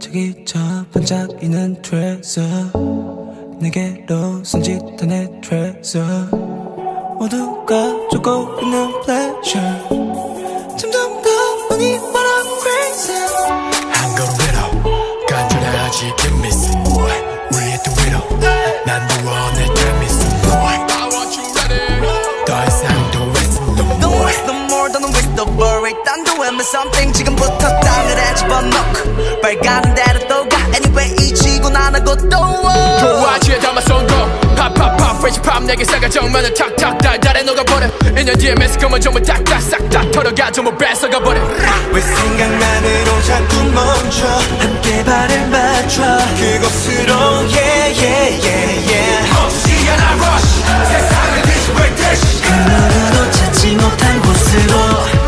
저기 저 반짝이는 트레서 내게로 손짓한 내 트레서 모두가 쫓고 있는 pleasure 점점 더 많이 말아 crazy 한 걸음 위로 간절하지 can miss it 우리의 또 위로 원해 tell me some more I want you ready 더 이상 더 rest no Don't more waste no more don't waste the worry 딴 도에면 something. 지금부터 땅을 집어넣고 빨간 대로 또가. Anyway 이 지구 나나고 또 도화지에 담아 쏜거. 팝팝팝 fresh 팝 내게 싸가 정면을 탁탁 달달해 녹아버려. 1년 뒤에 매스컴은 전부 딱딱 싹다 털어가 전부 뺏어가버려. 왜 생각만으로 자꾸 멈춰? 함께 발을 맞춰. 그곳으로 yeah yeah yeah yeah. 없이 하나 rush. 세상을 뒤집을 듯이. 그 누구도 찾지 못한 곳으로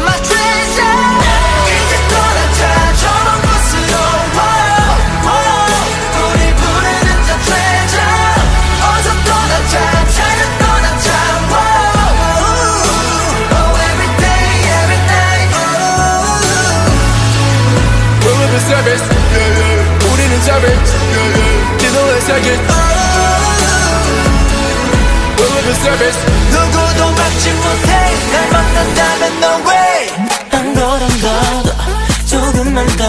oh. We live in service 우리는 savage 기도의 세계 We live in service 누구도 막지 못해 날 만난다면 no way 한 걸음 더 조금만 더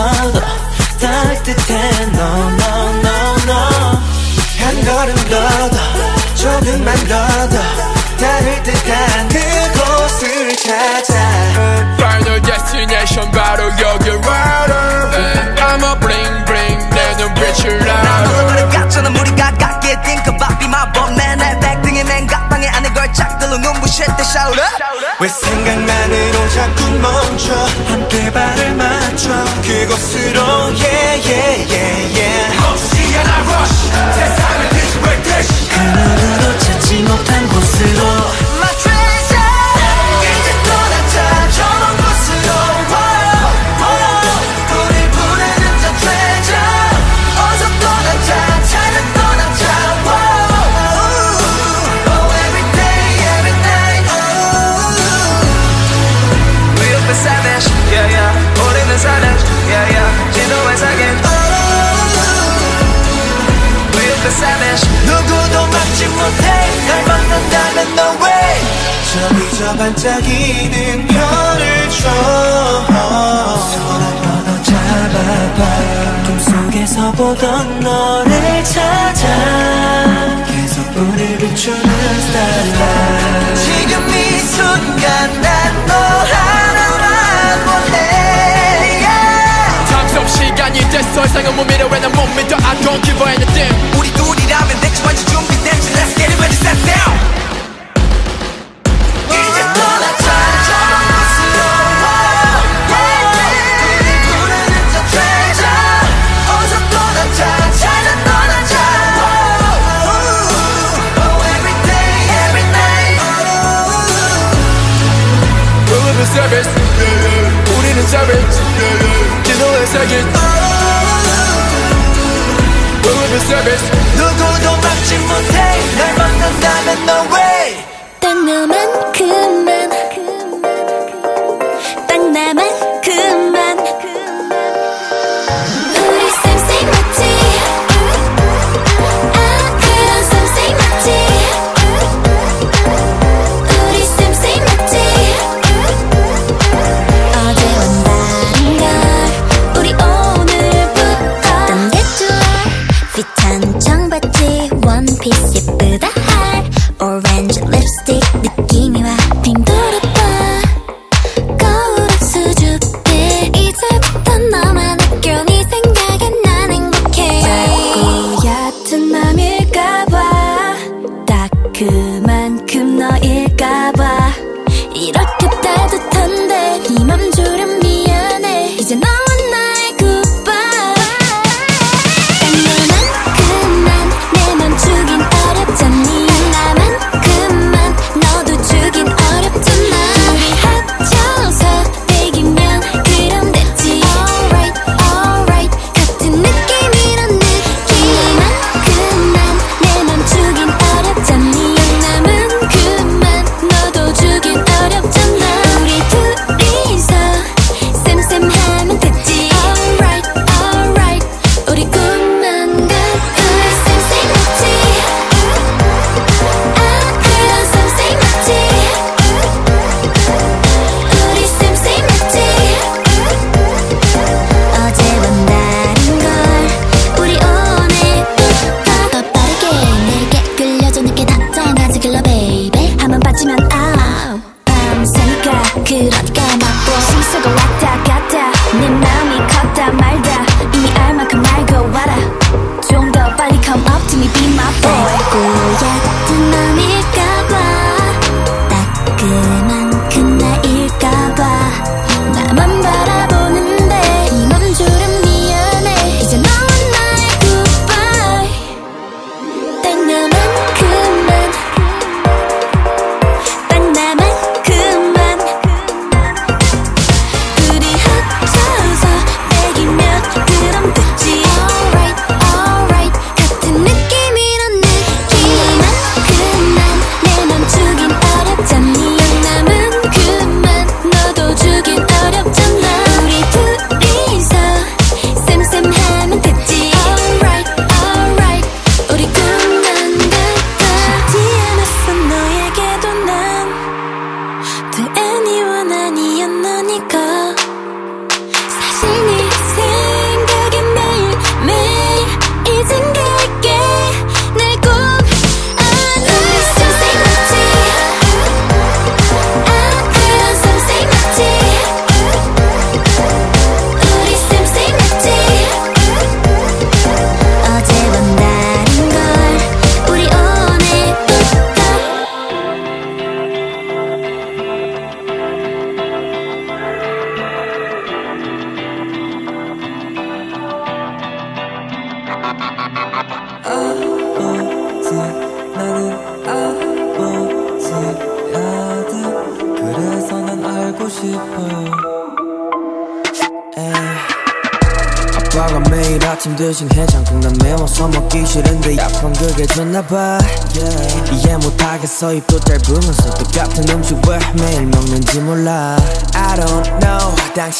따뜻해 no no no no 한 걸음 더 조금만 더 다를 듯한 그곳을 찾아. Final destination 바로 여기 right up. I'm a bling bling 내 눈빛을 난 알아 오늘은 같잖아 물이 가깝게 think about be my bomb man 내 백등에 맨 가방에 안에 걸작들로 눈부실 때 shout up 왜 생각만으로 자꾸 멈춰? 함께 발을 맞춰. 그곳으로 yeah yeah yeah yeah. 없이 하나 rush. 세상을 뒤집을 듯이. 그 누구도 찾지 못한 곳으로 no way 저기 저 반짝이는 별을 줘? 손을 뻗어 잡아봐. 꿈속에서 보던 너를 찾아. 계속 우릴 비추는 스타일라 지금 이 순간 난 너 하나만 원해. Yeah. 시간이 됐어. 이상은 못 믿어 왜난못 믿어. I don't give a anything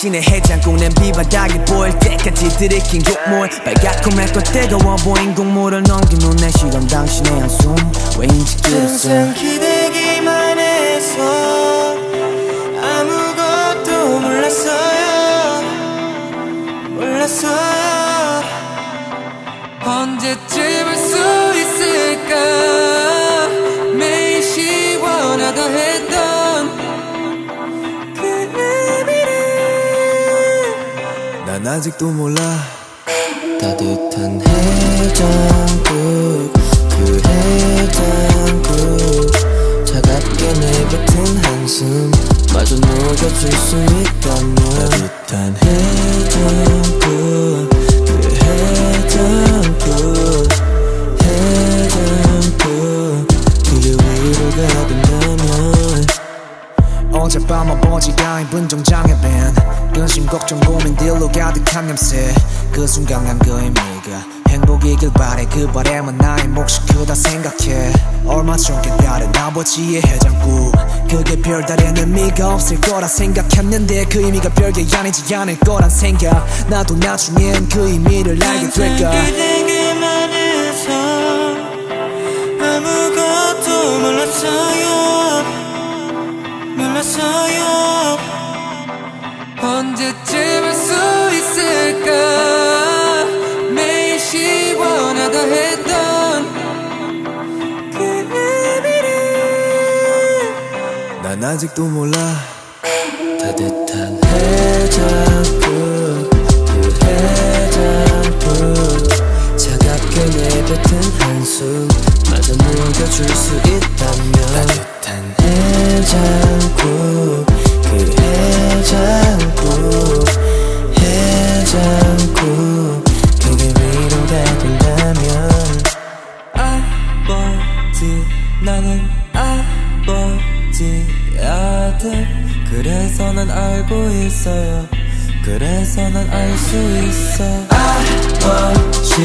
seen it. realize 그 순간 난 그 의미가 행복이길 바래. 그 바램은 나의 몫이 크다 생각해. 얼마 전 깨달은 아버지의 해장국. 그게 별다른 의미가 없을 거라 생각했는데 그 의미가 별게 아니지 않을 거란 생각. 나도 나중엔 그 의미를 알게 될까. 몰랐어요. 몰랐어요. 언제쯤에서 있을까? 매일 시원하다 했던 그날이래 난 아직도 몰라. 따뜻한 해장국 그 해장국 차갑게 내뱉은 한숨 마저 녹여줄 수 있다면 따뜻한 해장국 그 해장국. 않고 그게 위로가 된다면 아버지 나는 아버지 아들. 그래서 난 알고 있어요. 그래서 난 알 수 있어. 아버지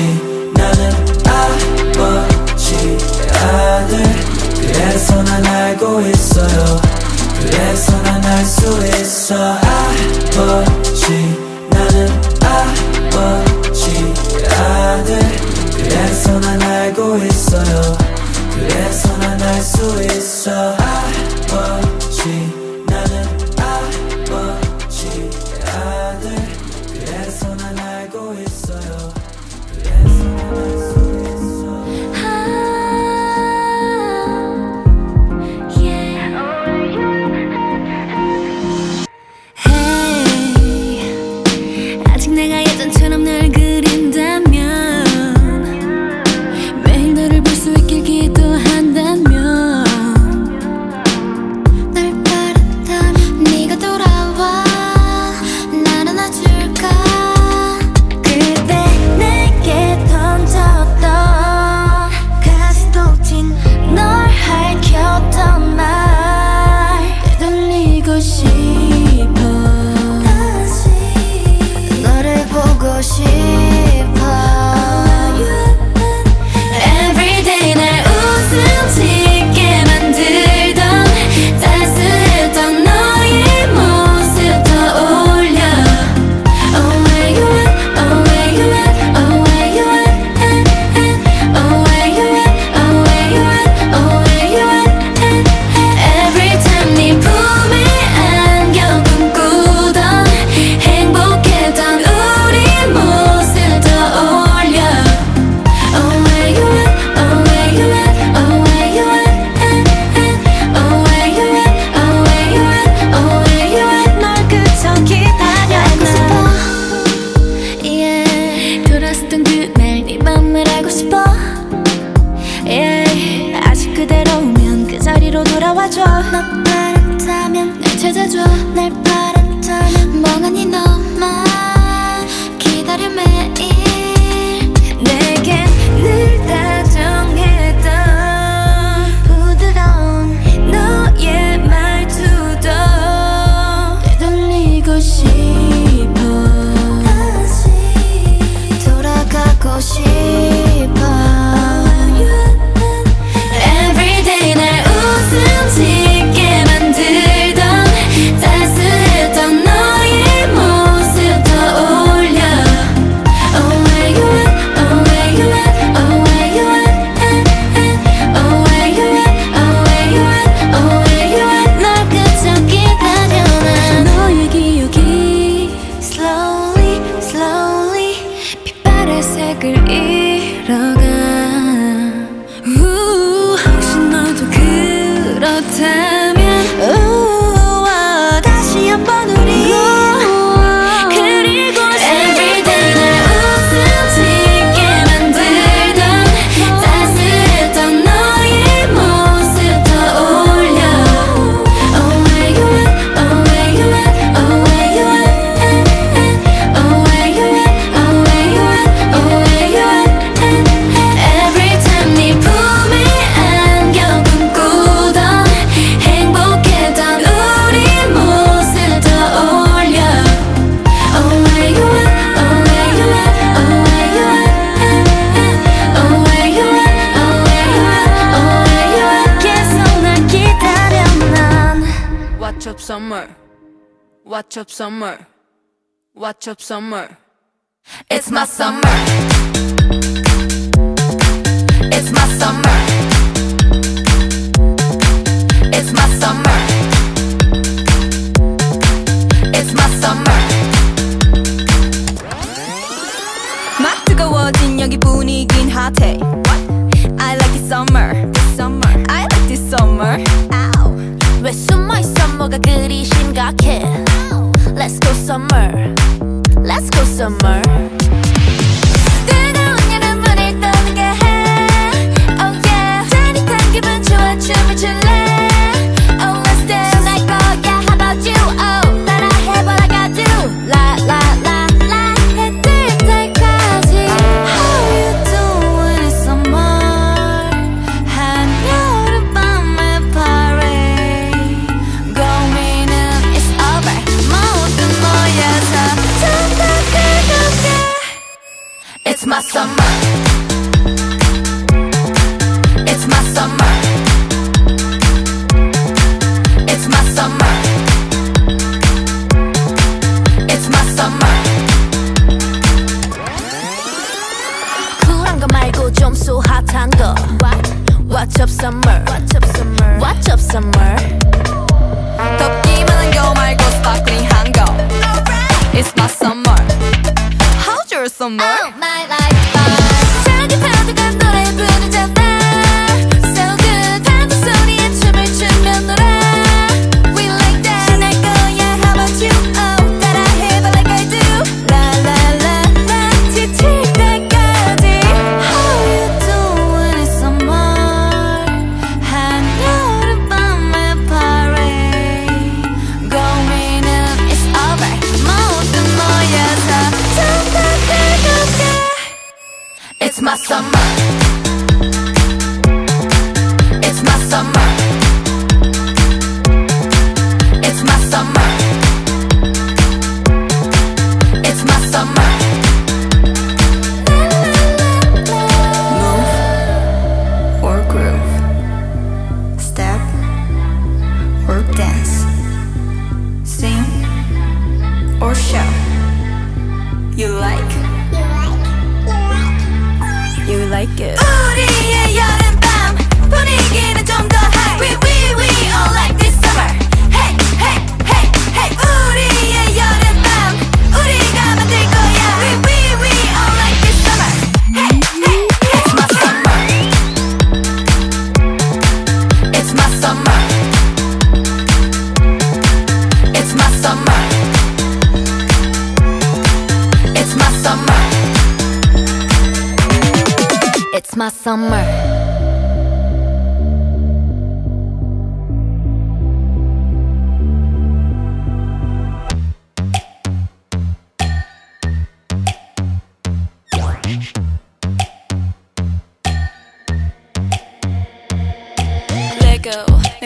나는 아버지 아들. 그래서 난 알고 있어요. 그래서 난 알 수 있어. 뭐가 그리 심각해? Let's go summer Let's go summer 뜨거운 여름분을 떠나게 해. Oh yeah 짜릿한 기분 좋아 춤을 출래. Watch up summer. Watch up summer. Watch up summer.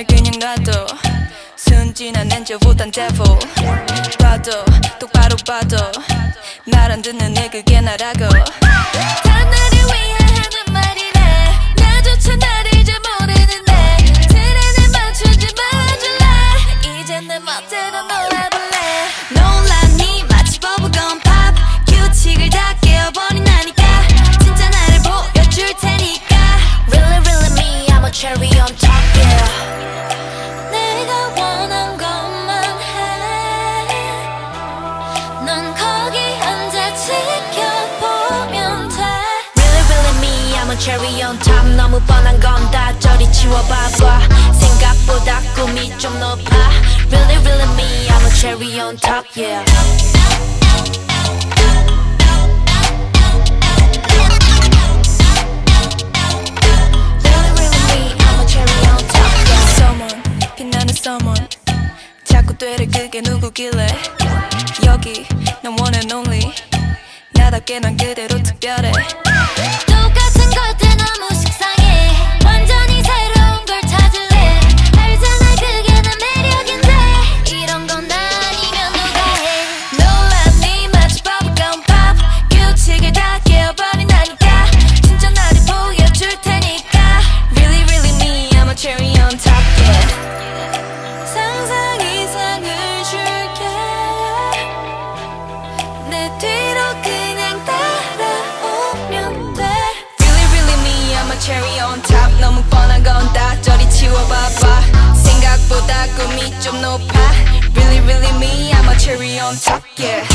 날 그냥 놔둬. 순진한 엔젤보단 devil. 봐도 똑바로 봐도 말 안 듣는 애 그게 나라고. 좀 높아. Really really me. I'm a cherry on top yeah. Someone 자꾸 되려 그게 누구길래? 여기 난 one and only. 나답게 난 그대로 특별해. 꿈이 좀 높아. Really really me I'm a cherry on top yeah.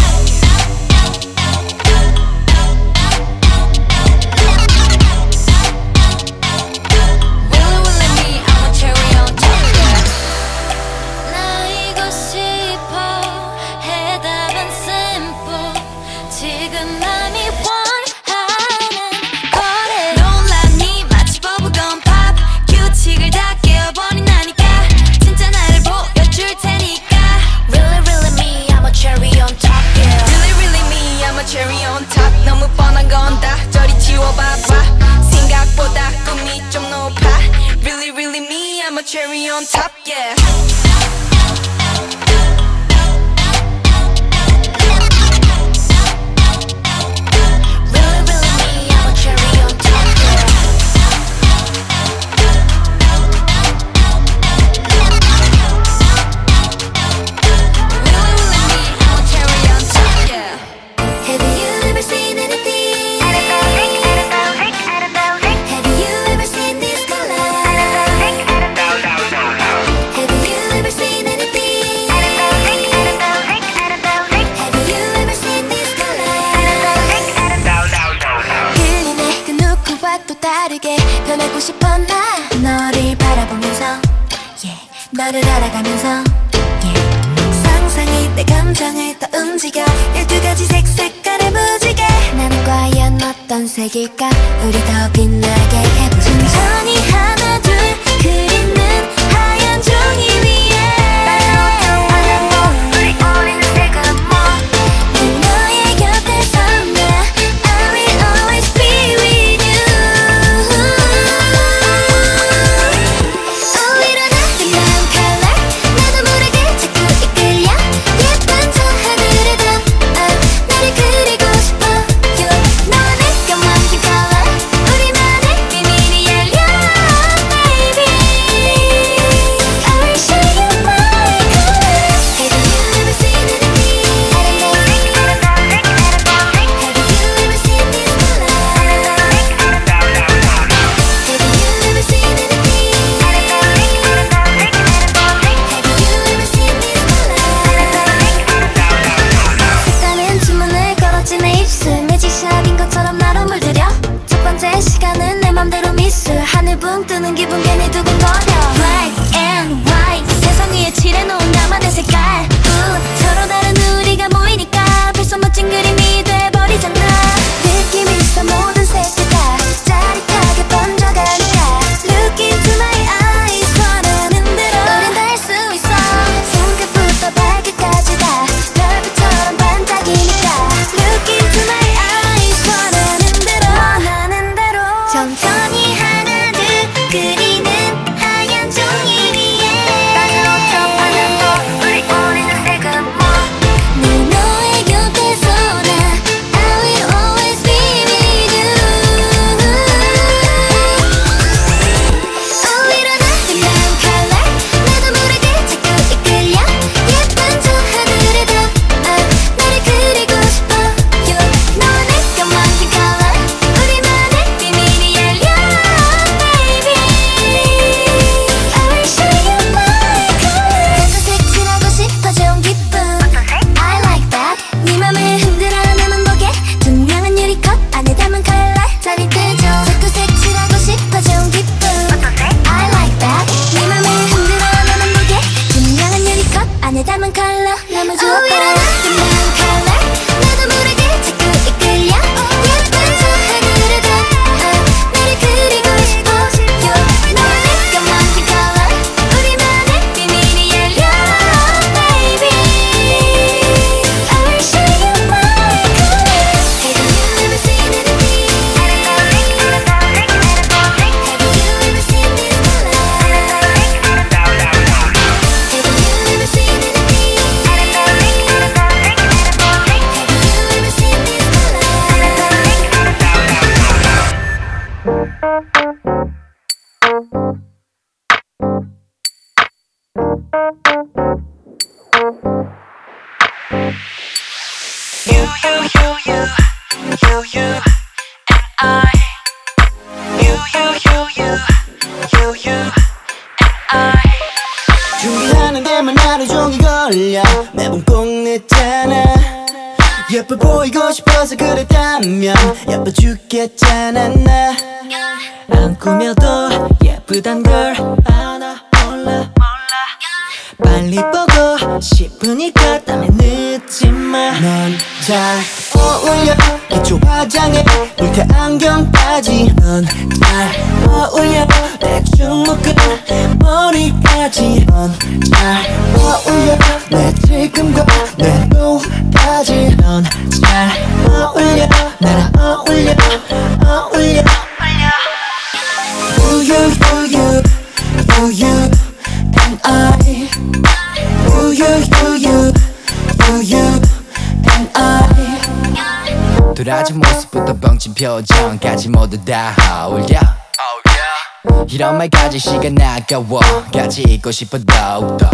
이런 말까지 시간 아까워. 같이 있고 싶어 더욱더.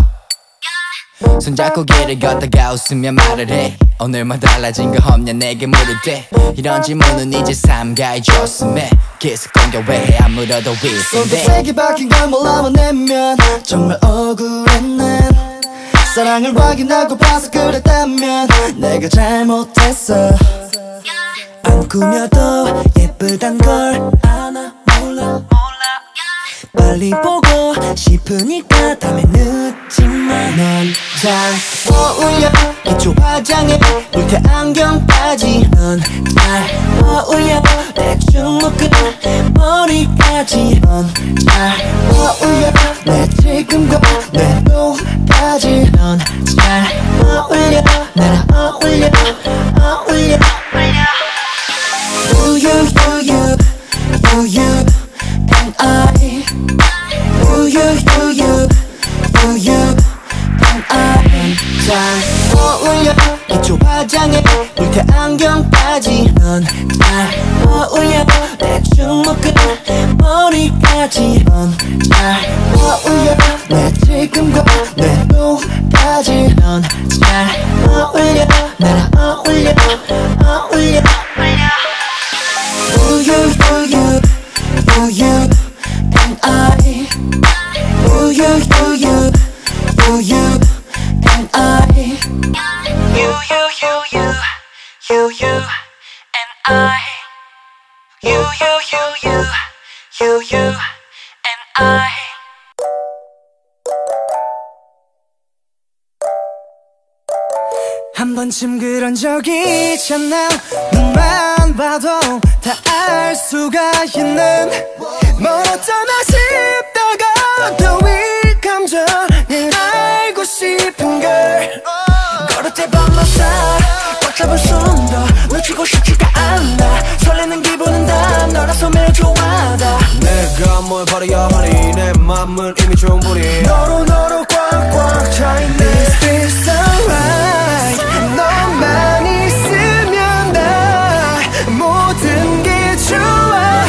손잡고 길을 걷다가 웃으며 말을 해. 오늘 뭐 달라진 거 없냐 내게 물을 때 이런 질문은 이제 삼가해 줬음에. 계속 공격 왜안 물어도 손도 있는데 세게 박힌 걸 몰라내면 정말 억울해 난 사랑을 확인하고 봐서 그랬다면 내가 잘못했어. 안 꾸며도 예쁘단 걸 아나 몰라 빨리 보고 싶으니까 다음에 늦지마 넌잘 어울려. 기초 화장에 물태 안경까지 넌잘 어울려. 대충 묶은 머리까지 넌잘 어울려. 내 지금과 내노까지 넌잘 어울려. 나랑 한 번쯤 그런 적이 있잖아 눈만 봐도 다 알 수가 있는 멀었잖아 싶다가 더위 감정을 알고 싶은 걸. 걸을 때 밤마다 꽉 잡은 손도 놓치고 싶지가 않아. 설레는 기분은 다 너라서 매일 좋아하다. 내가 뭘 바라야 하니? 내 맘은 이미 충분히. 너로 너로 꽉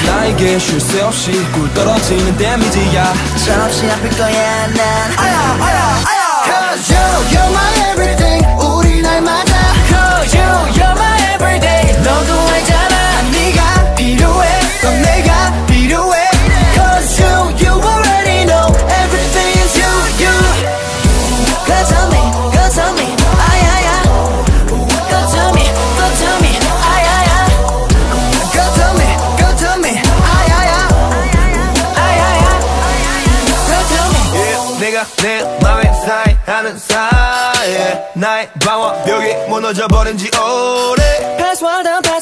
나에게 쉴 새 없이 꿀 떨어지는 데미지야. 철없이 아플 거야 난. 아야 아야 아야 Cause you, you're my 내 맘에 사이하는 사이에 나의 방어 벽이 무너져버린 지 오래. Past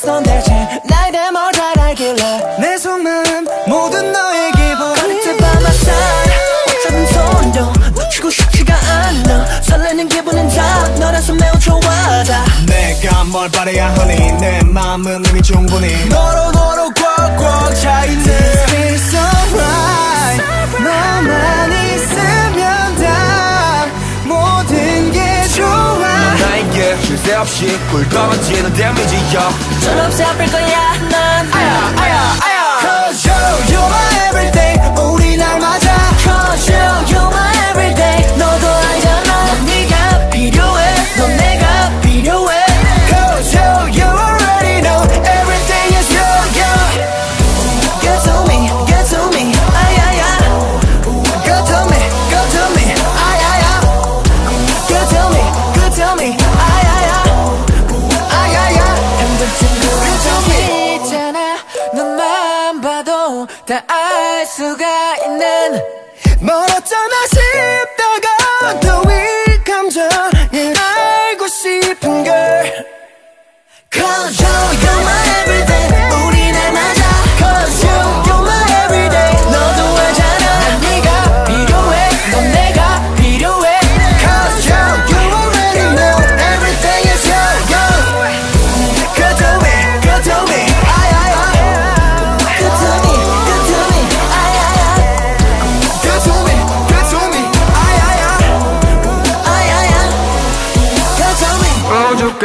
on 대체 나에 대해 뭘잘 알길래 내 속마음 모든 너에게 버릴 걸을 때 밤마다 꽉 잡은 손도 놓치고 싶지가 않아. 설레는 기분은 다 너라서 매우 좋아하다. 내가 뭘 바라야 하니 내 맘은 이미 충분히. 너로 너로 꽉꽉 차있네 없이 꿀 떨어지는 데미지야 철없이 아플 거야 난 아야 아야 아야 Cause you, you're my everything 우리 날 맞아 Cause you,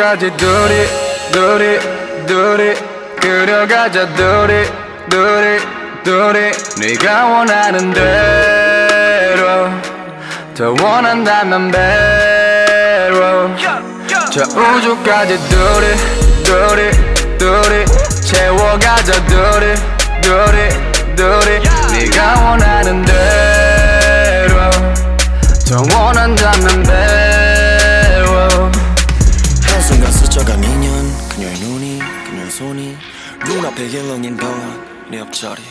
우주까지 둘이 둘이 둘이. 그려가자 둘이 둘이 둘이. 네가 원하는 대로. 더 원한다면 배로. 저 우주까지 둘이 둘이 둘이. 채워가자 둘이 둘이 둘이. 네가 원하는 대로. 더 원한다면 배로 일렁인 번네 옆자리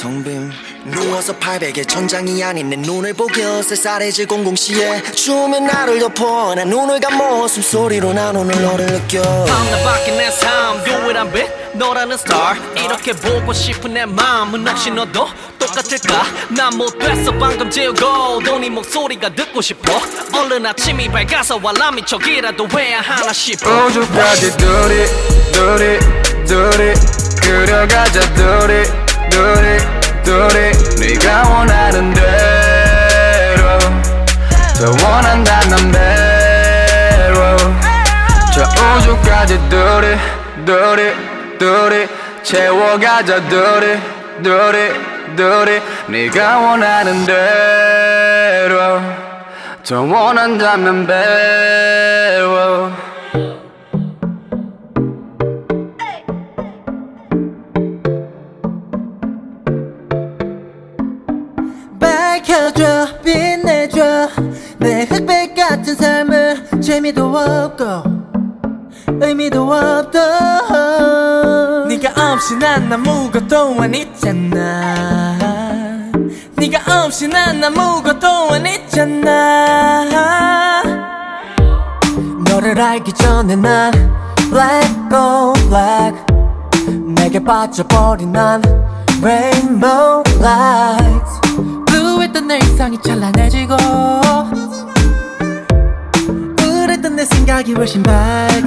텅빈 누워서 800의 천장이 아닌 내 눈을 보겨 쌀쌀해질 00시에 추우면 나를 덮어 난 눈을 감어 숨소리로 난 오늘 너를 느껴. 하나밖에 내삶 유일한 빛 너라는 star. 이렇게 보고 싶은 내 마음은 혹시 너도 똑같을까? 난 못됐어 방금 지우고 너네 목소리가 듣고 싶어. 얼른 아침이 밝아서 알람이 저기라도 해야 하나 싶어. 우주까지 둘이 둘이 둘이 그려가자 둘이 둘이 둘이. 네가 원하는 대로. 더 원한다면 배로. 저 우주까지 둘이 둘이 둘이. 채워가자 둘이 둘이 둘이. 네가 원하는 대로. 더 원한다면 배로 밝혀줘 빛내줘. 내 흑백 같은 삶을 재미도 없고 의미도 없던 네가 없이 난 아무것도 아니잖아. 네가 없이 난 아무것도 아니잖아. 너를 알기 전에 난 black on black. 내게 빠져버린 난 rainbow lights blue 했던 내 이상이 찬란해지고 우울했던 내 생각이 훨씬 밝아졌어.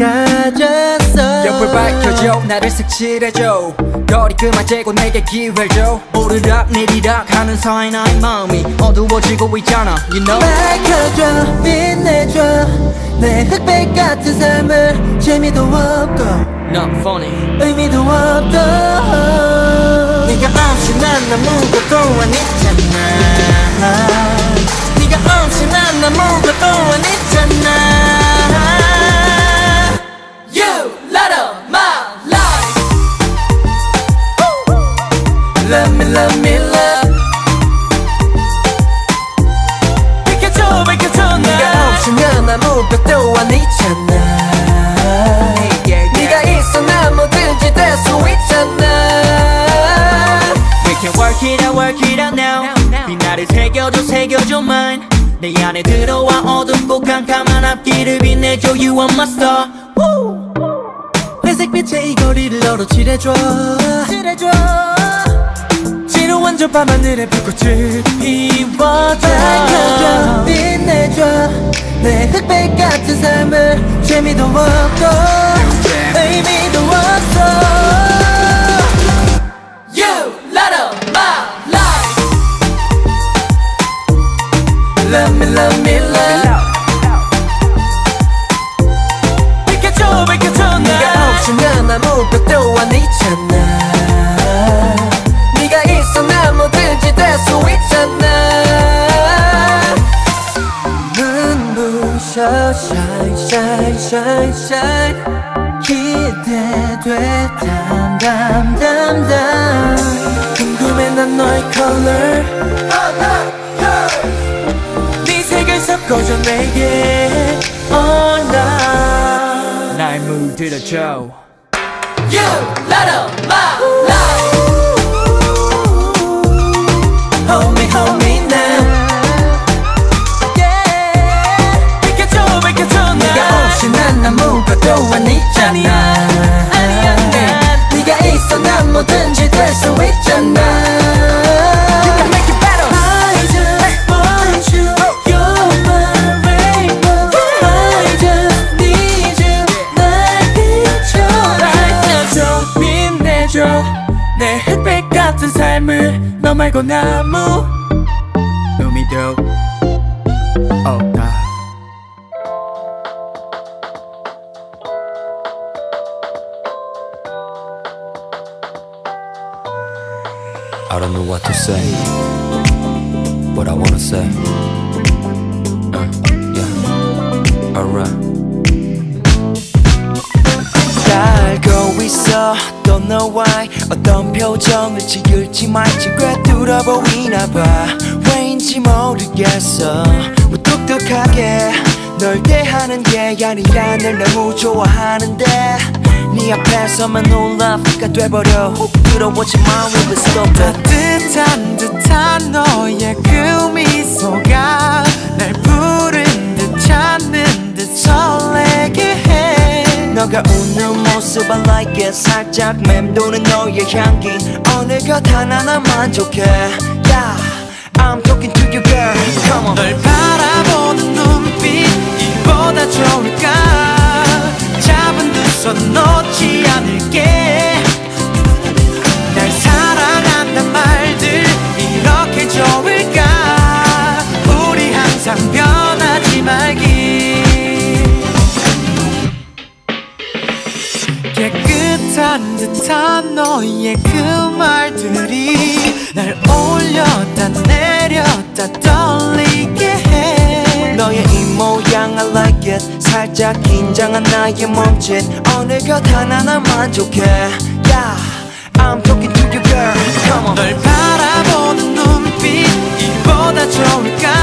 옆을 밝혀줘 나를 색칠해줘. 거리 그만 재고 내게 기회를 줘. 오르락 내리락 하는 사이 나의 마음이 어두워지고 있잖아 You know. 밝혀줘 빛내줘. 내 흑백 같은 삶을 재미도 없고 Not funny. 의미도 없던 네가 없이 난 아무것도 아니잖아 네가 없이 난 아무것도 아니잖아 You light up my life Love me love me love 비켜줘 비켜줘 네가 없으면 아무것도 아니잖아 네가 있어 난 뭐든지 될 수 있잖아 We can work it out work it out now 빛 나를 새겨줘 새겨줘 mine 내 안에 들어와 어둡고 캄캄한 앞길을 빛내줘. You are my star! 회색빛의 이 거리를 너로 칠해줘. 칠해줘. 지루한 저 밤하늘에 불꽃을 피워줘. 밝혀줘 빛내줘. 내 흑백 같은 삶을 재미도 없고 의미도 없어. You light up Love me love me love 비켜줘 비켜줘 네가 없으면 아무것도 아니잖아. 네가 있어 난 뭐든지 될 수 있잖아. 눈부셔 shine shine shine shine. 기대돼 담담담담. 궁금해 난 너의 네 계속 꺼져 내게. Oh, All night 날 물들여줘. You, 나로, 마, 나 Homie, homie, now. Yeah. 비켜줘, 비켜줘, 나 네가 없이 난 아무것도 아니잖아. 아니야, 네가 있어 난 뭐든지 될 수 있잖아. 같은 삶을 너 말고 나무 우미도 없다 I don't know what to say, but I wanna say. Uh, yeah, alright. 알고 있어 Don't know why 어떤 표정을 지을지 말지 꿰뚫어 보이나 봐. 왜인지 모르겠어. 무뚝뚝하게 널 대하는 게 아니라 널 너무 좋아하는데. 네 앞에서만 놀라가 돼버려. 훅 들어오지만 we will 따뜻한 듯한 너의 그 미소가 해 너가 웃는 모습 I like it. 살짝 맴도는 너의 향기. 어느 것 하나 나 만족해. Yeah I'm talking to you girl. Come on. 널 바라보는 눈빛 이보다 좋을까? 잡은 두 손 놓지 않을게. 날 사랑한단 말들 이렇게 좋을까? 우리 항상 변하지 말기 깨끗한 듯한 너의 그 말들이 날 올렸다 내렸다 떨리게 해. 너의 이 모양 I like it. 살짝 긴장한 나의 몸짓. 어느 것 하나나 만족해. Yeah I'm talking to you girl. Come on. 널 바라보는 눈빛 이보다 좋을까?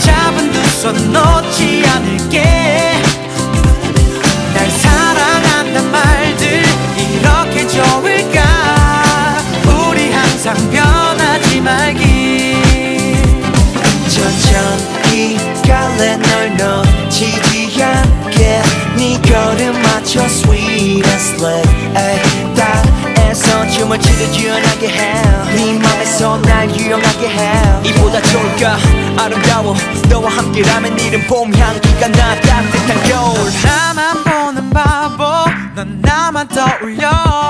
잡은 두 손 놓지 않을게 놓치지 않게 네 걸음 맞춰 sweet slay. 에이, 땅에서 춤을 추듯 유연하게 해네 맘에서 날 유용하게 해 이보다 좋을까? 아름다워. 너와 함께라면 이른 봄 향기가 나 따뜻한 겨울. 나만 보는 바보. 넌 나만 떠올려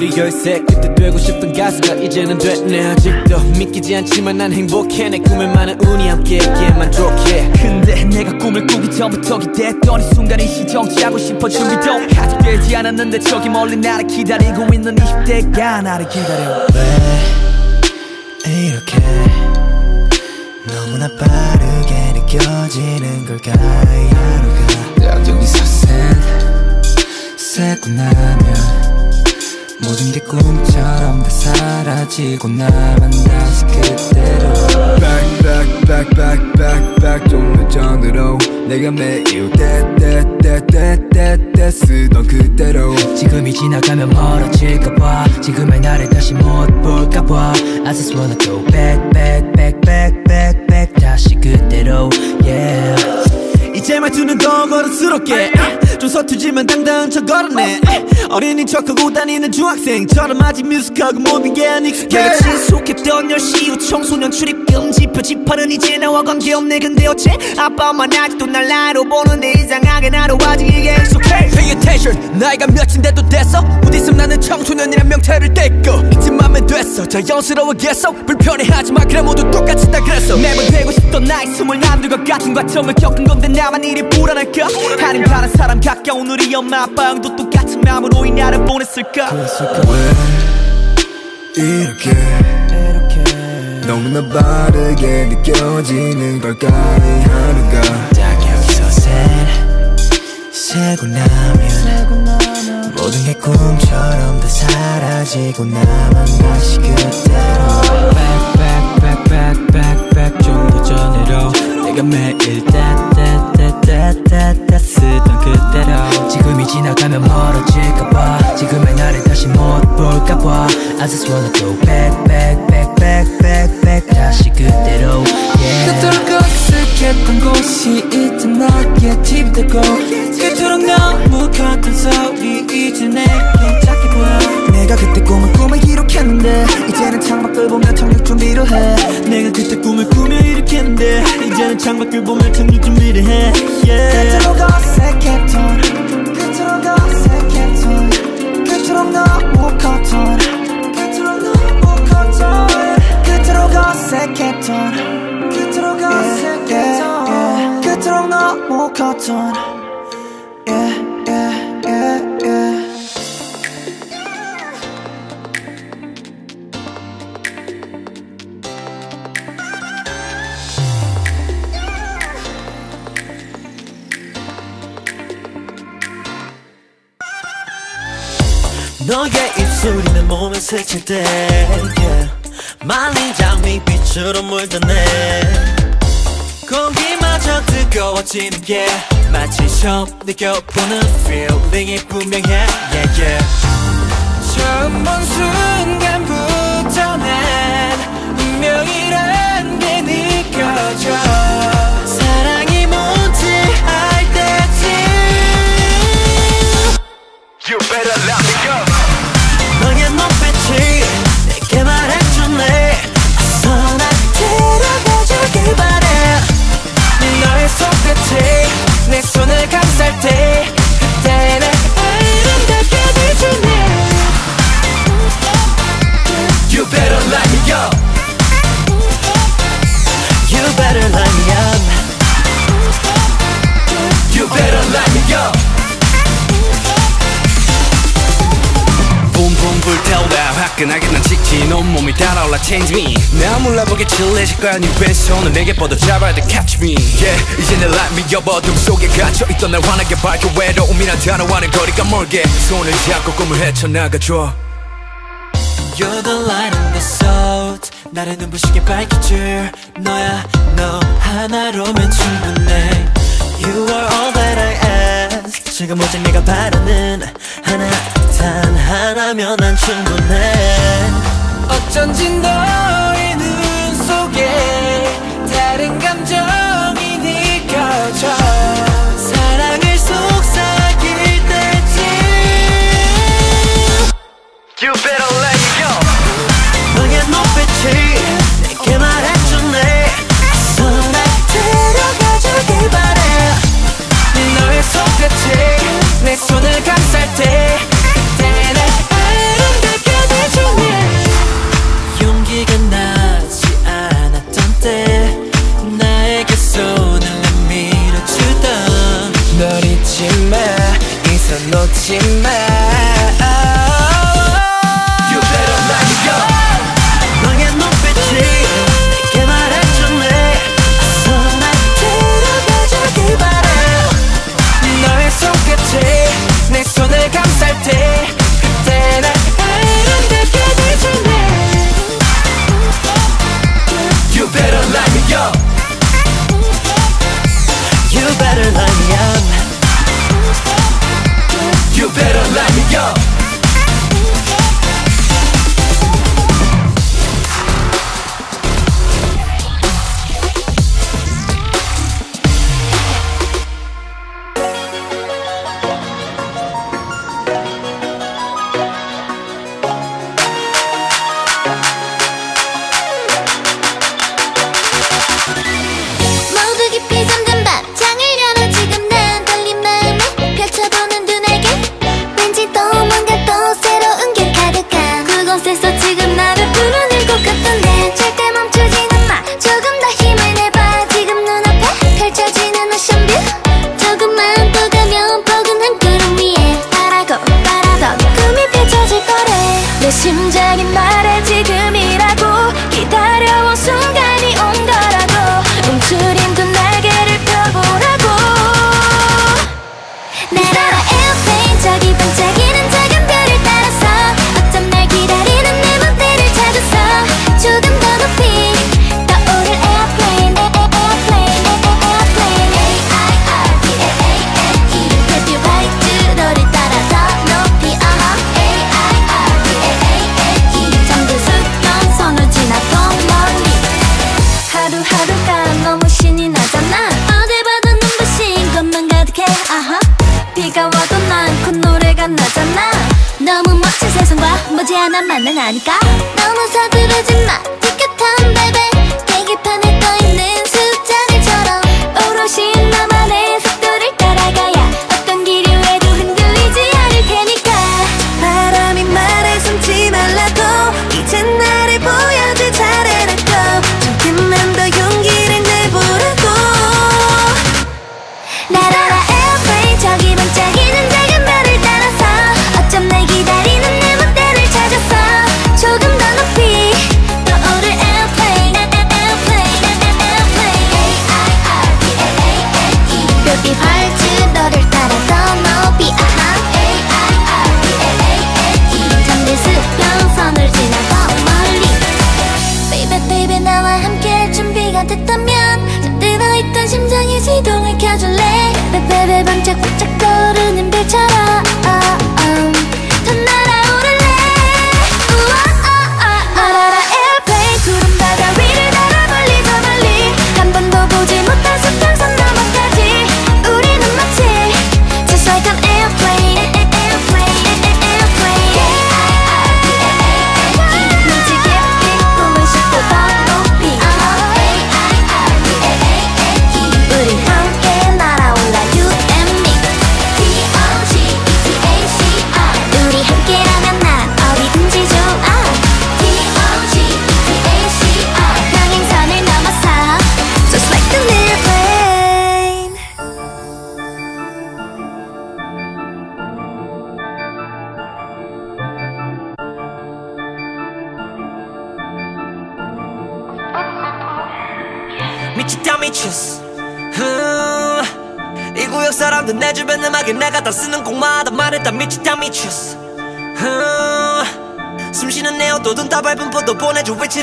the 열쇠 그때 되고 싶던 가수가 이제는 됐네. 아직도 믿기지 않지만 난 행복해. 내 꿈에 많은 운이 함께했기에 만족해 근데 내가 꿈을 꾸기 전부터 기대했던 이 순간이 시정치하고 싶어 준비도 아직 되지 않았는데 저기 멀리 나를 기다리고 있는 20대가 나를 기다려. 이렇게 너무나 빠르게 느껴지는 걸까 이 하루가? 딱 여기서 샌 새고 나면 모든 게 꿈처럼 다 사라지고 나만 다시 그대로. Back back back back back back 좀더 전으로. 내가 매일 때때때때때때 쓰던 그대로. 지금이 지나가면 멀어질까봐 지금의 나를 다시 못 볼까봐. I just wanna go back back back back back back 다시 그대로. Yeah. 이제 말투는 더 거칠스럽게. 좀 서투지만 당당한 척 걸었네. 어린이 척하고 다니는 중학생처럼 아직 뮤직하고 모든 게 안 익숙해 내가 지속 했던 10시 후 청소년 출입금 지 표 지퍼는 이제 나와 관계없네. 근데 어째 아빠 엄마 아직도 날 나로 보는데 이상하게 나도 아직 이게 익숙해. Pay attention. 나이가 몇인데도 됐어? 곧 있으면 나는 청소년이란 명찰을 떼고. 이쯤 하면 됐어. 자연스러워겠어 불편해하지 마. 그래 모두 똑같이 다 그랬어. 매번 되고 싶던 나이 스물나들과 같은 과정을 겪은 건데 나만 이리 불안할까? 하는 다른 사람 가까운 우리 엄마 아빠 형도 똑같은 마음으로 이 나를 보냈을까? 이렇게 너무나 빠르게 느껴지는 걸까 이 하루가. 딱 여기서 셋 세고 나면 모든 게 꿈처럼 다 사라지고 나만 다시 그대로. Back back back back back 좀 더 전으로 내가 매일 따따따따따따 쓰던 그대로. 지금이 지나가면 멀어질까봐. 지금의 나를 다시 못 볼까봐. I just wanna go back back back back back back 다시 그대로 yeah. 그토록 어색했던 곳이 이제 나의 집이 되고 그토록 너무 컸던 소리 이제 내게 작게 보여 내가 그때 꿈을 꾸며 기록했는데 이제는 창밖을 보며 착륙 준비를 해 내가 그때 꿈을 꾸며 일으켰는데 이제는 창밖을 보며 착륙 준비를 해 yeah. 그토록 어색했던 그토록 어색했던 그토록 너무 컸던 그토록 너무 컸던 그토록 어색했던 그토록 어색했던 그토록 너무 컸던 yeah, yeah, yeah, yeah. 너의 입술이 내 몸에 스칠 때 yeah. 말린 장미빛으로 물드네. 공기마저 뜨거워지는 게 마치 처음 느껴보는 feeling이 분명해. Yeah, yeah. 처음 본 순간부터 난 운명이란 게 느껴져. 사랑이 뭔지 알 때쯤. You better let 손끝이 내 손을 감쌀 때 화끈하게 난 직진 온몸이 달아올라 change me. 내가 몰라보게 칠해질 거야 네 왼손을 내게 뻗어 잡아야 돼 catch me. Yeah 이제 내 me up 어둠 속에 갇혀있던 날 환하게 밝혀 외로움이란 단어와는 거리가 멀게. 손을 잡고 꿈을 헤쳐나가줘. You're the light in the soul 나를 눈부시게 밝혀줄 너야. 너 하나로면 충분해. You are all that I 지금 오직 네가 바라는 하나 단 하나면 난 충분해. 어쩐지 너의 눈 속에 다른 감정이 느껴져. 사랑을 속삭일 때쯤 You better let me go. 너의 눈빛이 같이 내 손을 감쌀 때. 그때는 아름답게 비추네 용기가 나지 않던 때 나에게 손을 내밀어주던 널 잊지 마이손 놓지 마 하나만은 아니까? 너무 서두르지 마.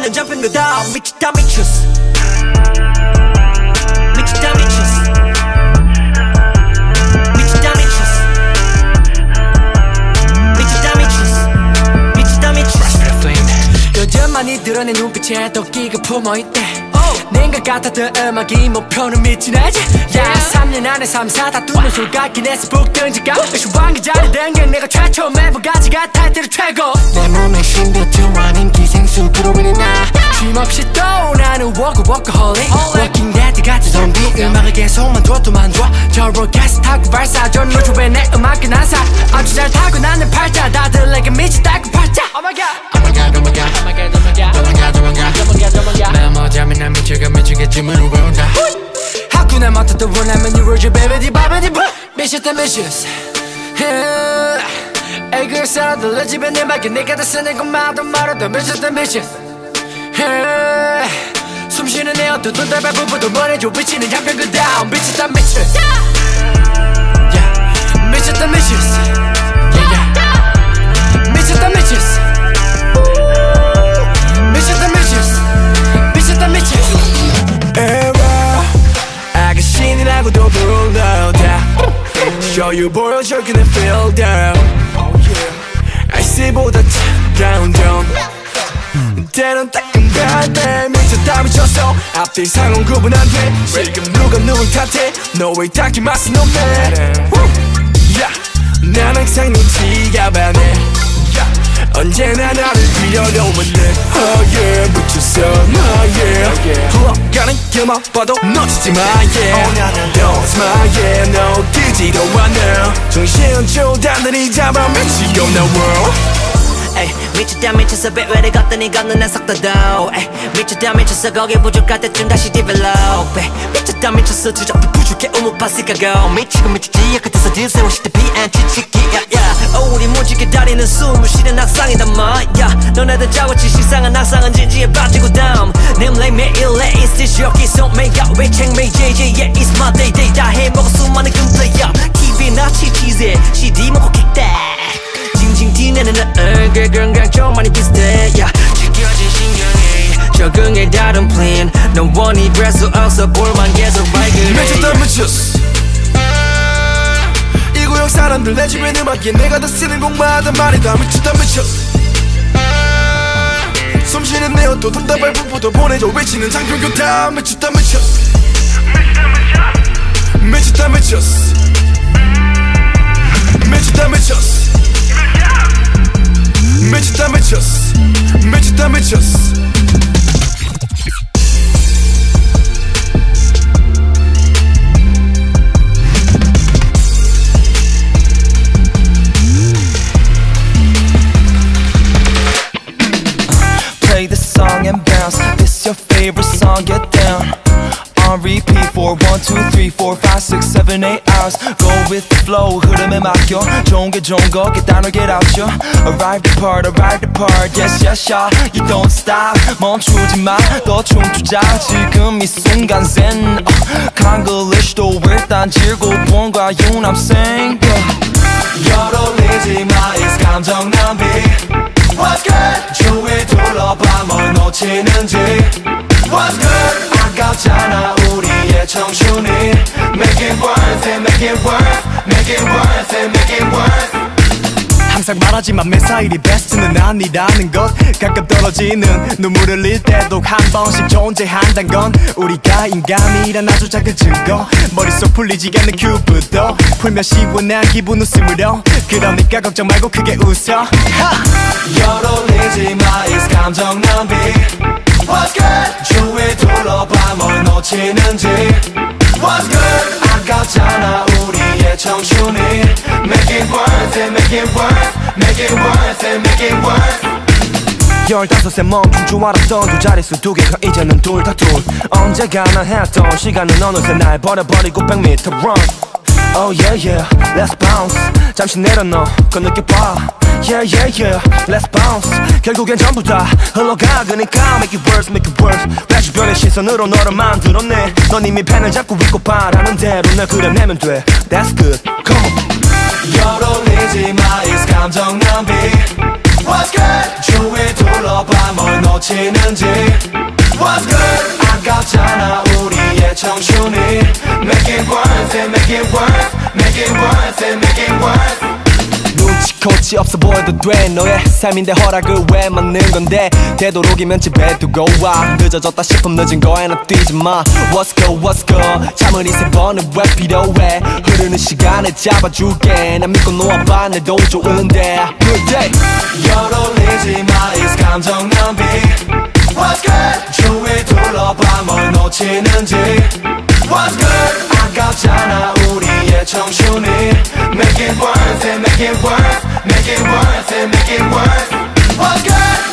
외치는 잡힌 거다. 미치다 미쳤어. 미치다 미쳤어. 미치다 미쳤어. 미치다 미쳤어. 미치다 미쳤어. 요즘 많이 드러낸 눈빛에 도끼가 품어있대 nen가 같았던 음악이 목표는 미치네지? 야 3년 안에 3, 4 다투는 술각긴 해서 북등지가. 수왕기 자리 등경 내가 최초 매번 가지가 타이틀 최고. 내 몸에 아닌 기생수 그로 인해 나. 쉼 없이 또 나는 워크 워커홀릭 워킹 데드 같은 좀비 음악을 계속만 둬도 만둬 저 로켓 타고 발사줘 노조에 내 음악은 안사. 아주 잘 타고 나는 팔자. 다들 내게 미치다고 팔자. Oh my god. Oh my god Oh my god Oh my god Oh my god God 내 머자면 난 미쳐가 미치겠지만 외운다. 하쿠나 마타도 원하면 이루어져 baby 디 바비 디 미쳤다 미쳤어. 애그 사람들 내 집에 내 맑게 내가 다 쓰는 것마다 말하다 미쳤다 미쳤어. 숨쉬는 내 어떤 돈다발 부부도 보내줘. 미치는 양평 그 다음 미쳤다 미쳤어. Yeah. 미쳤다 미쳤어. Yeah, yeah. 미쳤다 미쳤어 다 미쳤어. Era 아가신이라고도 불러다 Show you 보여줘 그냥 feel down 아이스보다 차가운 점 때론 따끔 갈때 미쳤다 미쳤어. 앞뒤 상황 구분 안돼 지금 누가 누굴 탓해? 너의 딱히 맛은 없네. Yeah. 난 항상 눈치가 반해. yeah. 언제나 나를 빌려려오면 돼. Oh yeah 미쳤어 my yeah 흘러가는 길만 봐도 놓치지 마 yeah Don't smile yeah no 뛰지도 않아. 정신 조단들이 잡아 미치고 나 world 에이, 미쳤다 미쳤어 배외를 걷더니 걷는 난 섞더도 에이, 미쳤다 미쳤어 거기 부족할 때쯤 다시 develop. 에이, 미쳤다 미쳤어 주접도 부족해 우뭇파스가고 미치고 미치지 끝에서 들새워 시대 비안치치기 야야. 어, 우리 무지 기다리는 숨을 쉬는 악상이단 말야. 너네들 짜고치 식상한 악상은 진지에 빠지고 다음 냄래 매일래 있을 여기 손매가 외책매 JJ yeah it's my day day. 다 해 먹어 수많은 금플레이어 TV나 치치즈에 CD 먹고 킥대 징징 티내는 얼굴 건강 좀 많이 비슷해 yeah. 지켜진 신경에 적응해 다른 plan. 너 원이 될수 없어 볼만 계속 발견해 미쳤다 미쳤어 이 구역 사람들 내 주변 음악에 내가 다 쓰는 곡마다 말이 다 미쳤다 미쳤어 숨쉬는 내 옷도 돈다발 부부도 보내줘. 외치는 장평교 다 미쳤다 미쳤어 미쳤다 미쳤어 미쳤다 미쳤어 미쳤다 미쳤어 미쳤다 미쳤어 Play the song and bounce. This your favorite song, get down. on repeat for one, two, three, four, five, six, seven, eight hours. Go with the flow, 흐름에 맡겨. 좋은 게 좋은 거, get down or get out, yo. Arrive the part, arrive the part. Yes, yes, yeah. You don't stop. 멈추지 마, 더 춤추자. 지금 이 순간 zen. Uh, 강글리시도 일단 즐거운 거야, you know I'm saying. Yeah. 열올리지 마, it's 감정 낭비. What's good? 주위 둘러봐 뭘 놓치는지 What's good? 아깝잖아 우리의 청춘이 Make it worth it, make it worth Make it worth it, make it worth 항상 말하지만 매사일이 베스트는 아니라는 것. 가끔 떨어지는 눈물을 흘릴 때도 한 번씩 존재한단 건. 우리가 인간이란 아주 작은 증거. 머릿속 풀리지 않는 큐브도 풀면 시원한 기분 웃음으로. 그러니까 걱정 말고 크게 웃어. 열올리지 마 it's 감정 낭비 What's good? 주위 둘러봐 뭘 놓치는지 What's good? 아깝잖아 우리의 청춘이 Make it worth it, make it worth Make it worth it, make it worth 열다섯에 멈춘 줄 알았던 두 자릿수 두 개가 이제는 둘 다 둘 언제가나 했던 시간은 어느새 날 버려버리고 100m run Oh yeah yeah let's bounce 잠시 내려놓어 그 느껴봐 Yeah yeah yeah let's bounce 결국엔 전부 다 흘러가 그니까 make it worse make it worse 내 주변의 시선으로 너를 만들어내 넌 이미 펜을 잡고 있고 바라는 대로 날 그려내면 돼 That's good come on 열올리지 마 it's 감정 낭비 What's good? 주위 둘러봐 뭘 놓치는지 What's good? 아깝잖아 우리 의 청춘이 Make it worth it, make it worth Make it worth it, make it worth. 눈치코치 없어 보여도 돼. 너의 삶인데 허락을 왜 맞는 건데? 되도록이면 집에 두고 와. 늦어졌다 싶음 늦은 거에 나 뛰지 마. What's good what's good 잠을 이세 번은 왜 필요해? 흐르는 시간을 잡아줄게. 난 믿고 놓아봐. 내도 좋은데. Good day 열올리지 마. It's 감정 낭비 What's good? 주위 둘러봐 뭘 놓치는지 What's good? 아깝잖아 우리의 청춘이 Make it worth it, make it worth Make it worth it, make it worth What's good?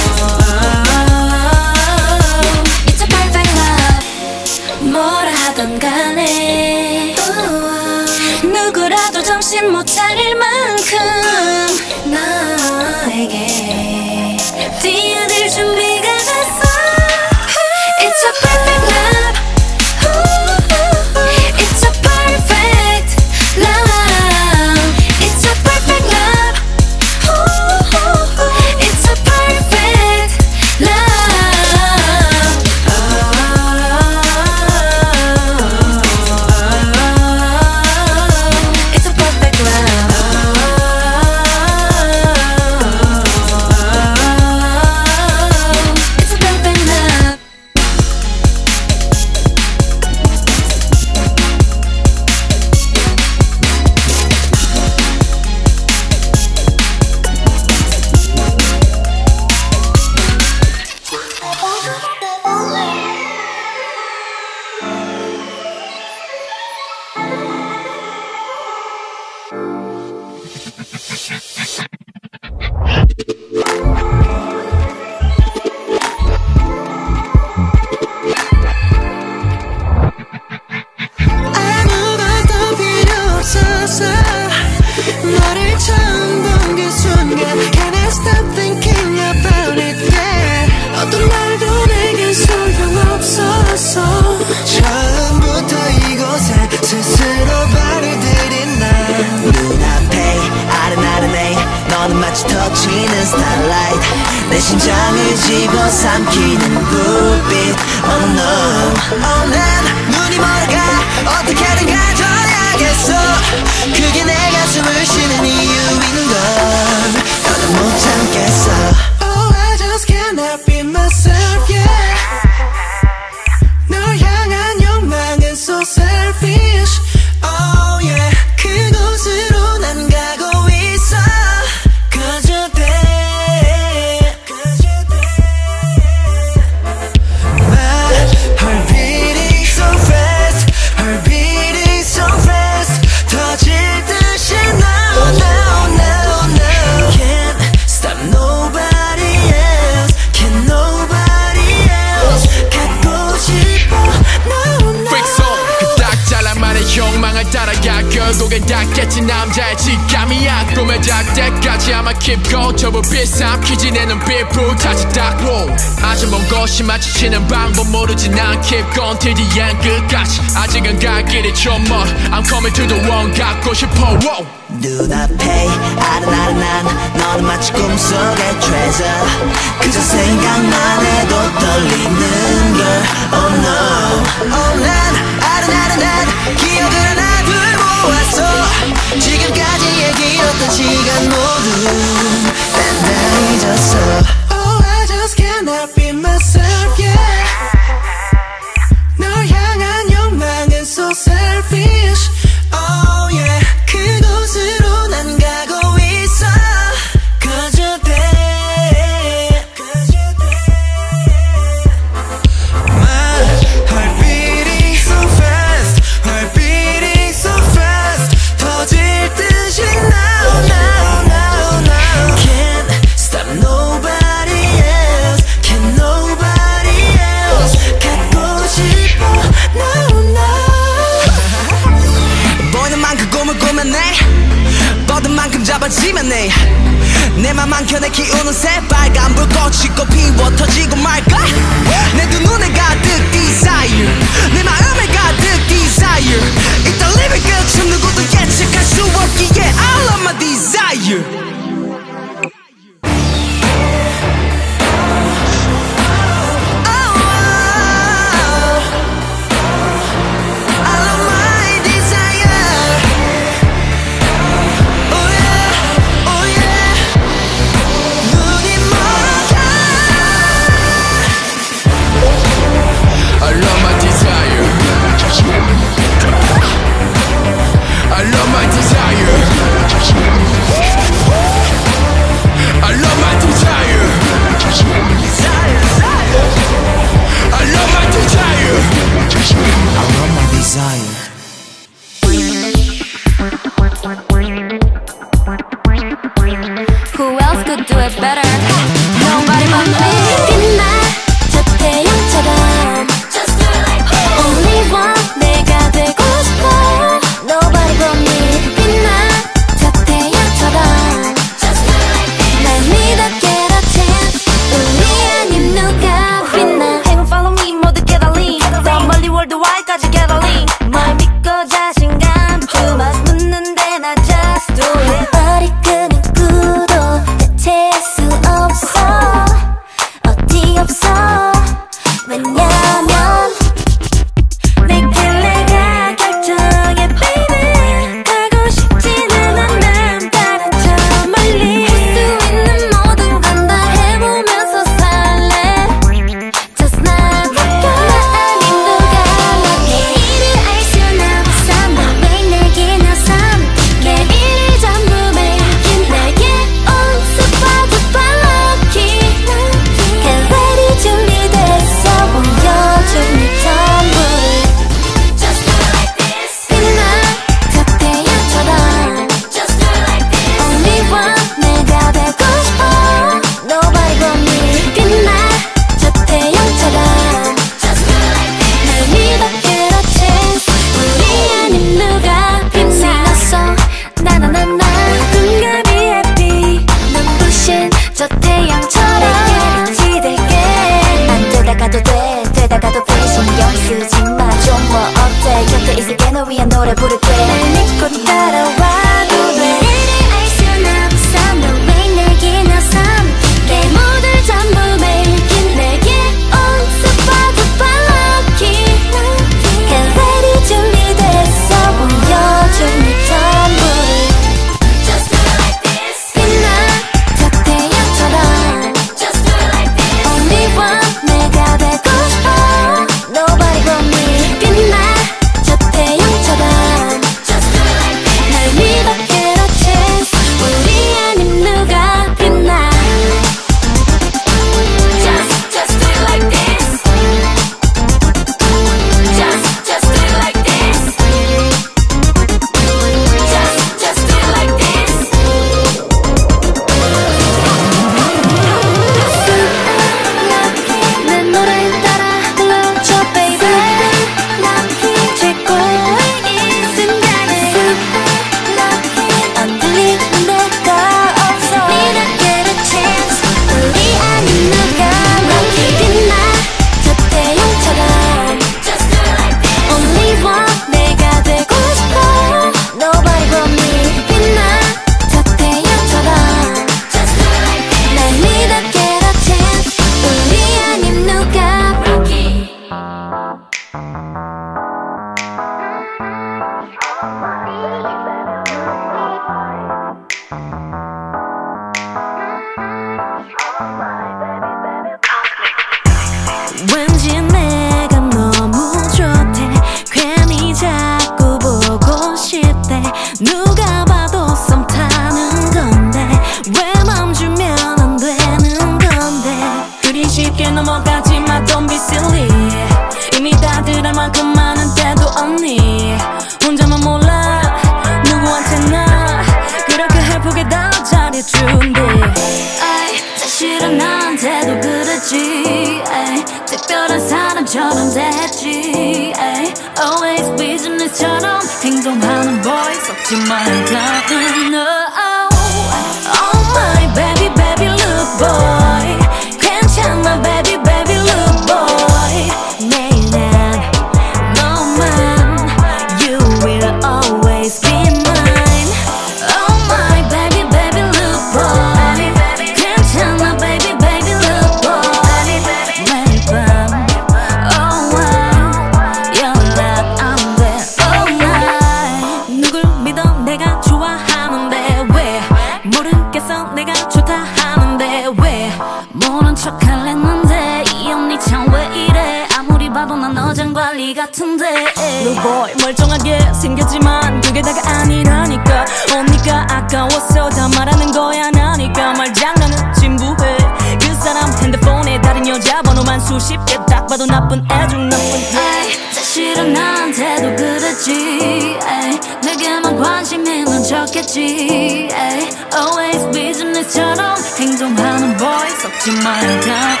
섞지 말자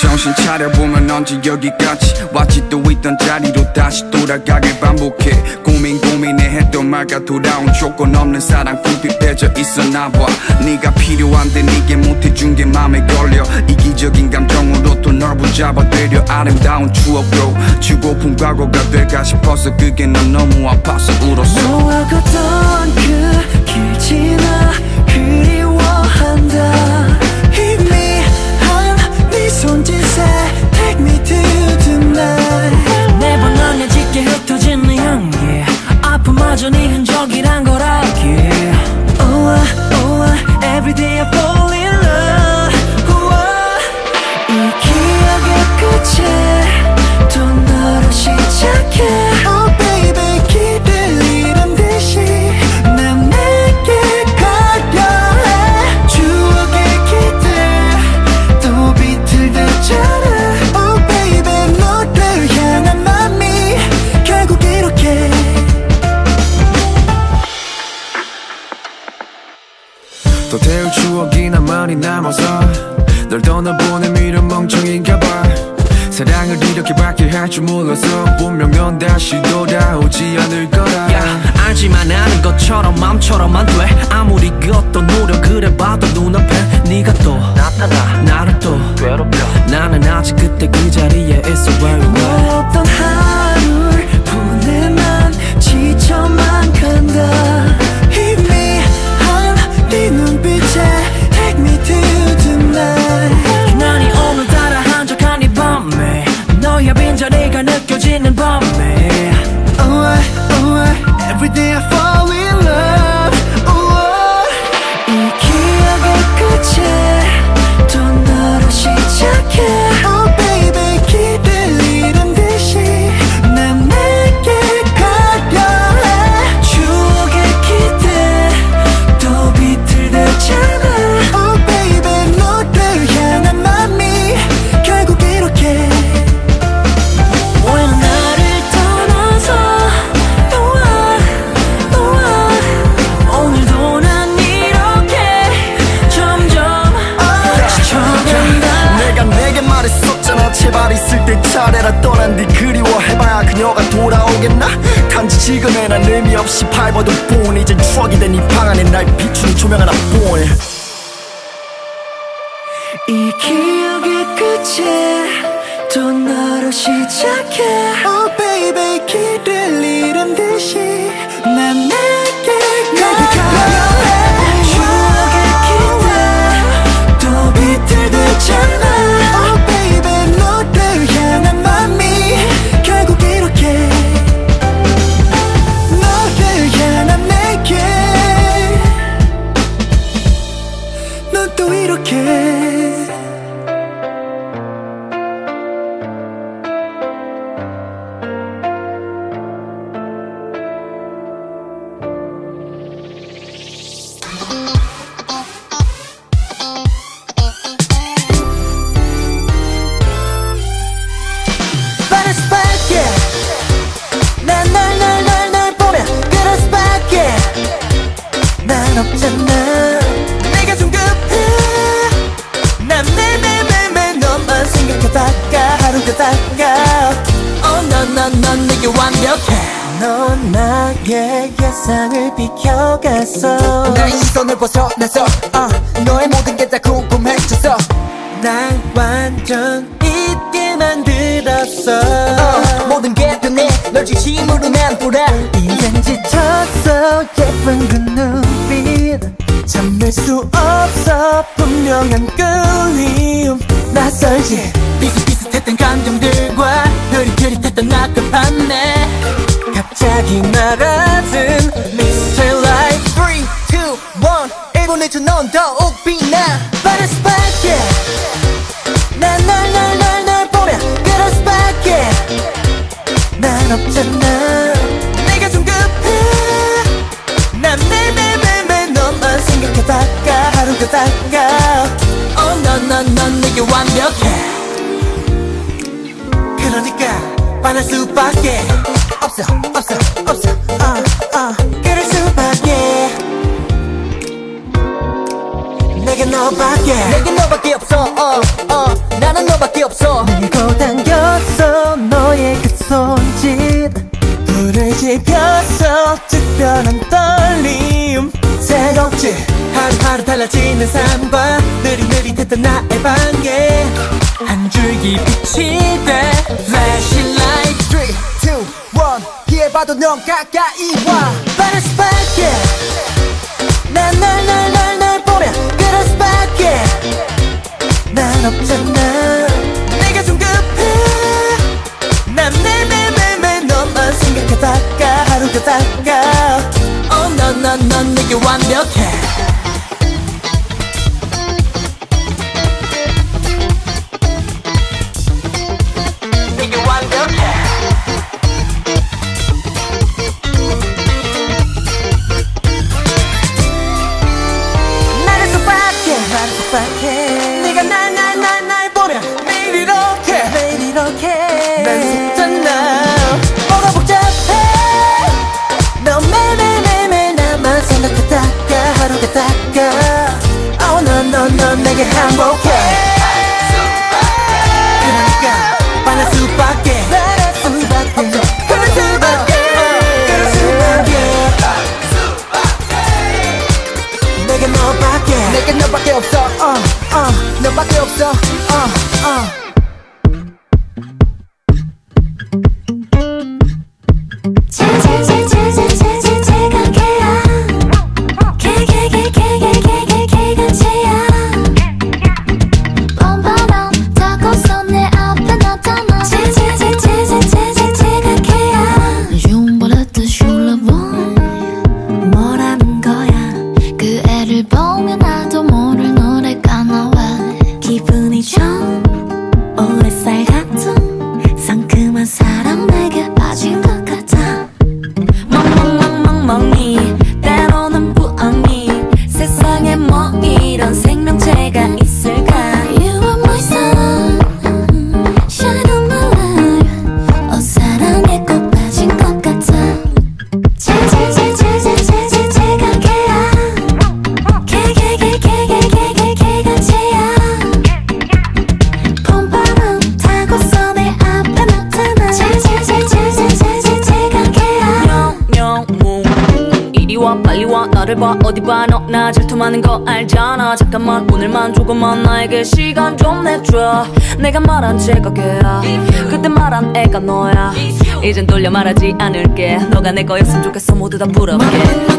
정신 차려보면 언제 여기까지. 왔지 또 있던 자리로 다시 돌아가길 반복해. 고민 고민해 했던 말과 돌아온 조건 없는 사랑 궁핍해져 있었나 봐 네가 필요한데 네게 못해준 게 맘에 걸려. 이기적인 감정으로 또 널 붙잡아들여 아름다운 추억으로 주고픈 과거가 될까 싶어서 그게 넌 너무 아파서 울었어. 너와 걷던 그길 지나 그리워한다 마저 네 흔적이란 걸 알기에 Oh, oh, every day I fall 추억이나 많이 남아서 널 떠나보낸 미련 멍청인가 봐. 사랑을 이렇게 받게 할줄 몰라서 분명 넌 다시 돌아오지 않을 거라. 야, 알지만 아는 것처럼 맘처럼만 돼. 아무리 그 어떤 노력을 해봐도 눈앞에 네가 또 나타나. 나를 또 괴롭혀. 나는 아직 그때 그 자리에 있어 where you 없던 하루를 보내 난 지쳐만 간다 느껴지는 밤에 Oh I, oh I, every day I fall in love 그때 차례라 떠난 뒤 그리워해봐야 그녀가 돌아오겠나? 단지 지금의 난 의미 없이 밟아도 본 이제 추억이 된 이 방 안에 날 비추는 조명 하나 본 이 기억의 끝에 또 나로 시작해. Oh baby 길을 잃은 듯이 you want the cake 들어. 내가 말한 제거게야 그때 말한 애가 너야. 이젠 돌려 말하지 않을게. 너가 내 거였으면 좋겠어. 모두 다 부럽게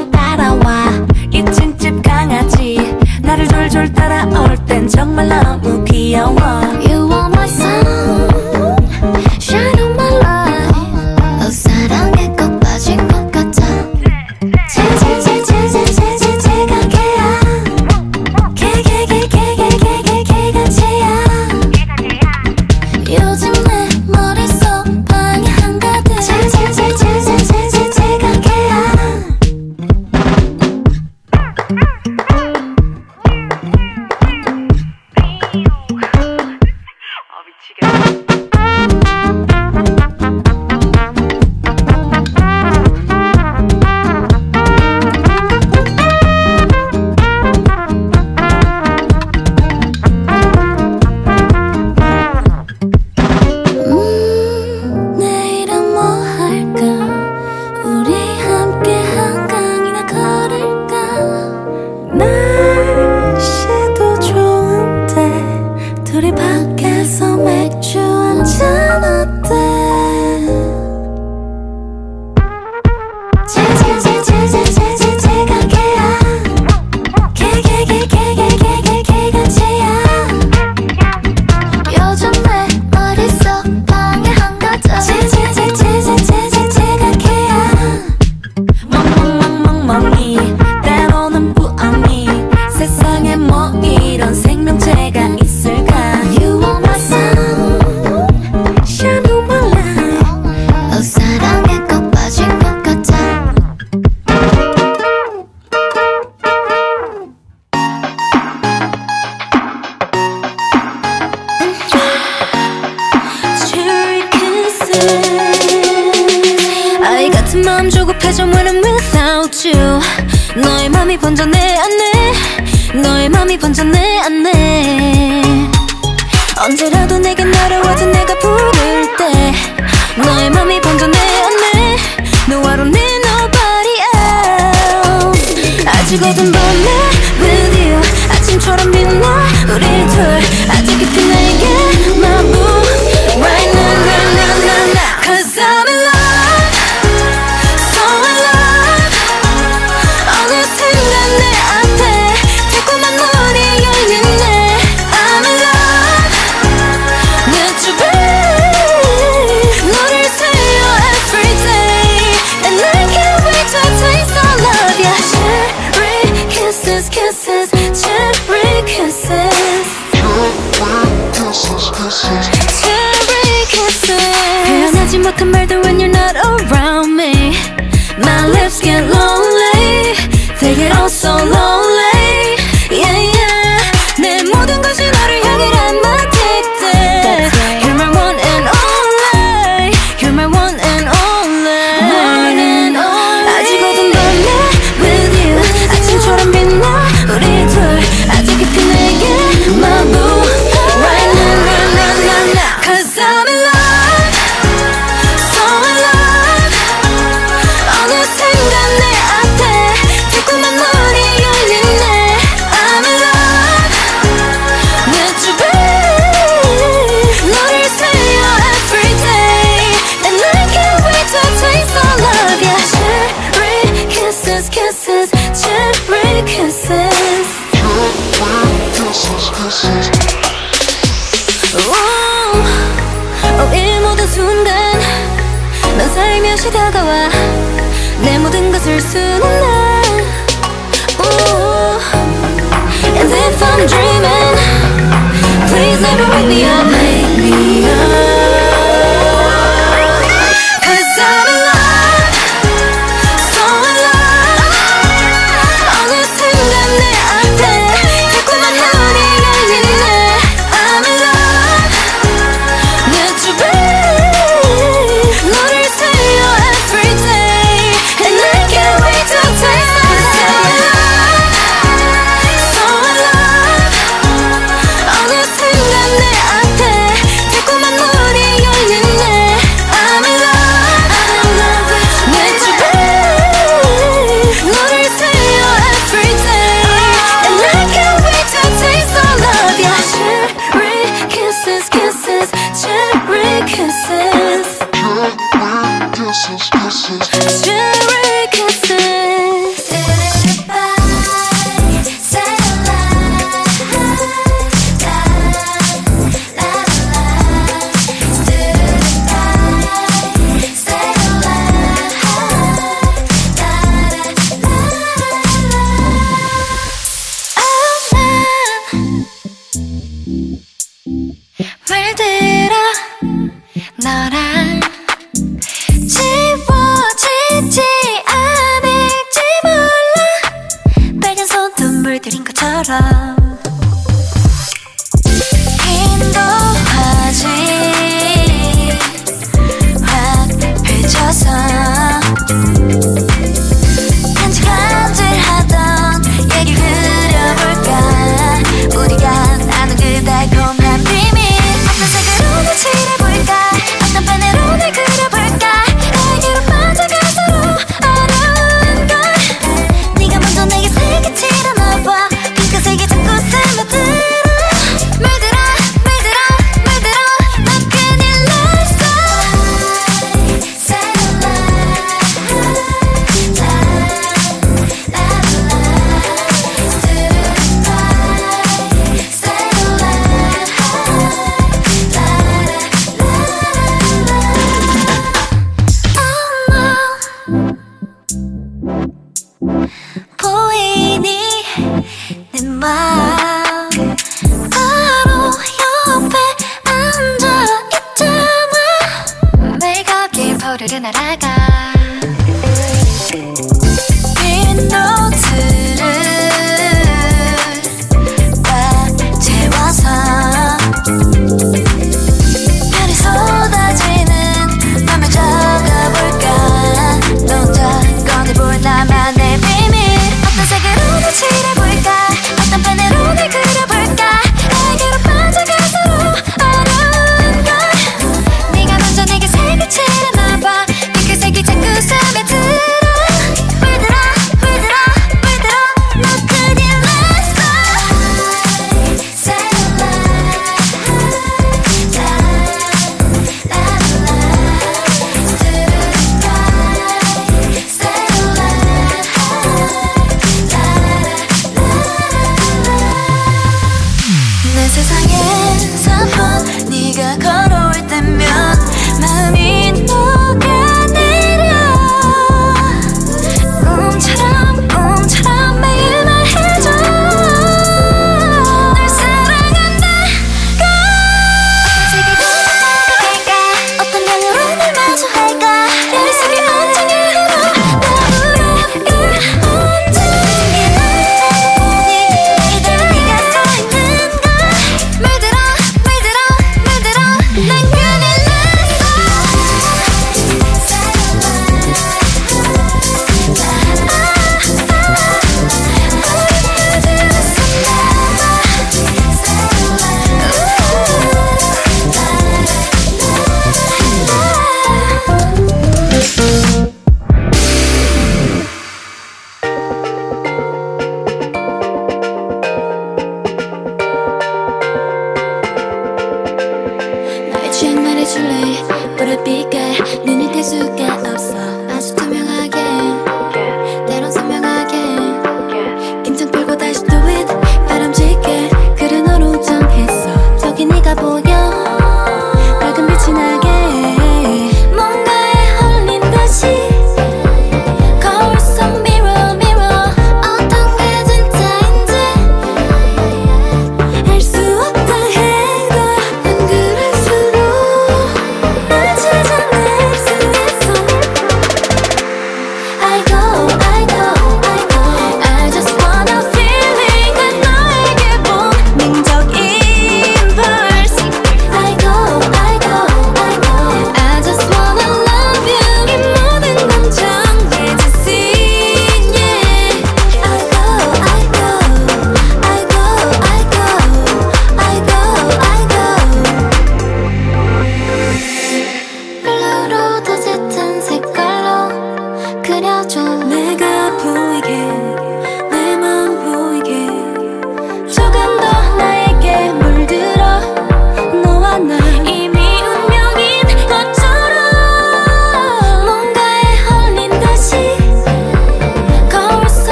oh, 이 모든 순간 난 살며시 다가와 내 모든 것을 수놓는 And if I'm dreaming Please never wake me up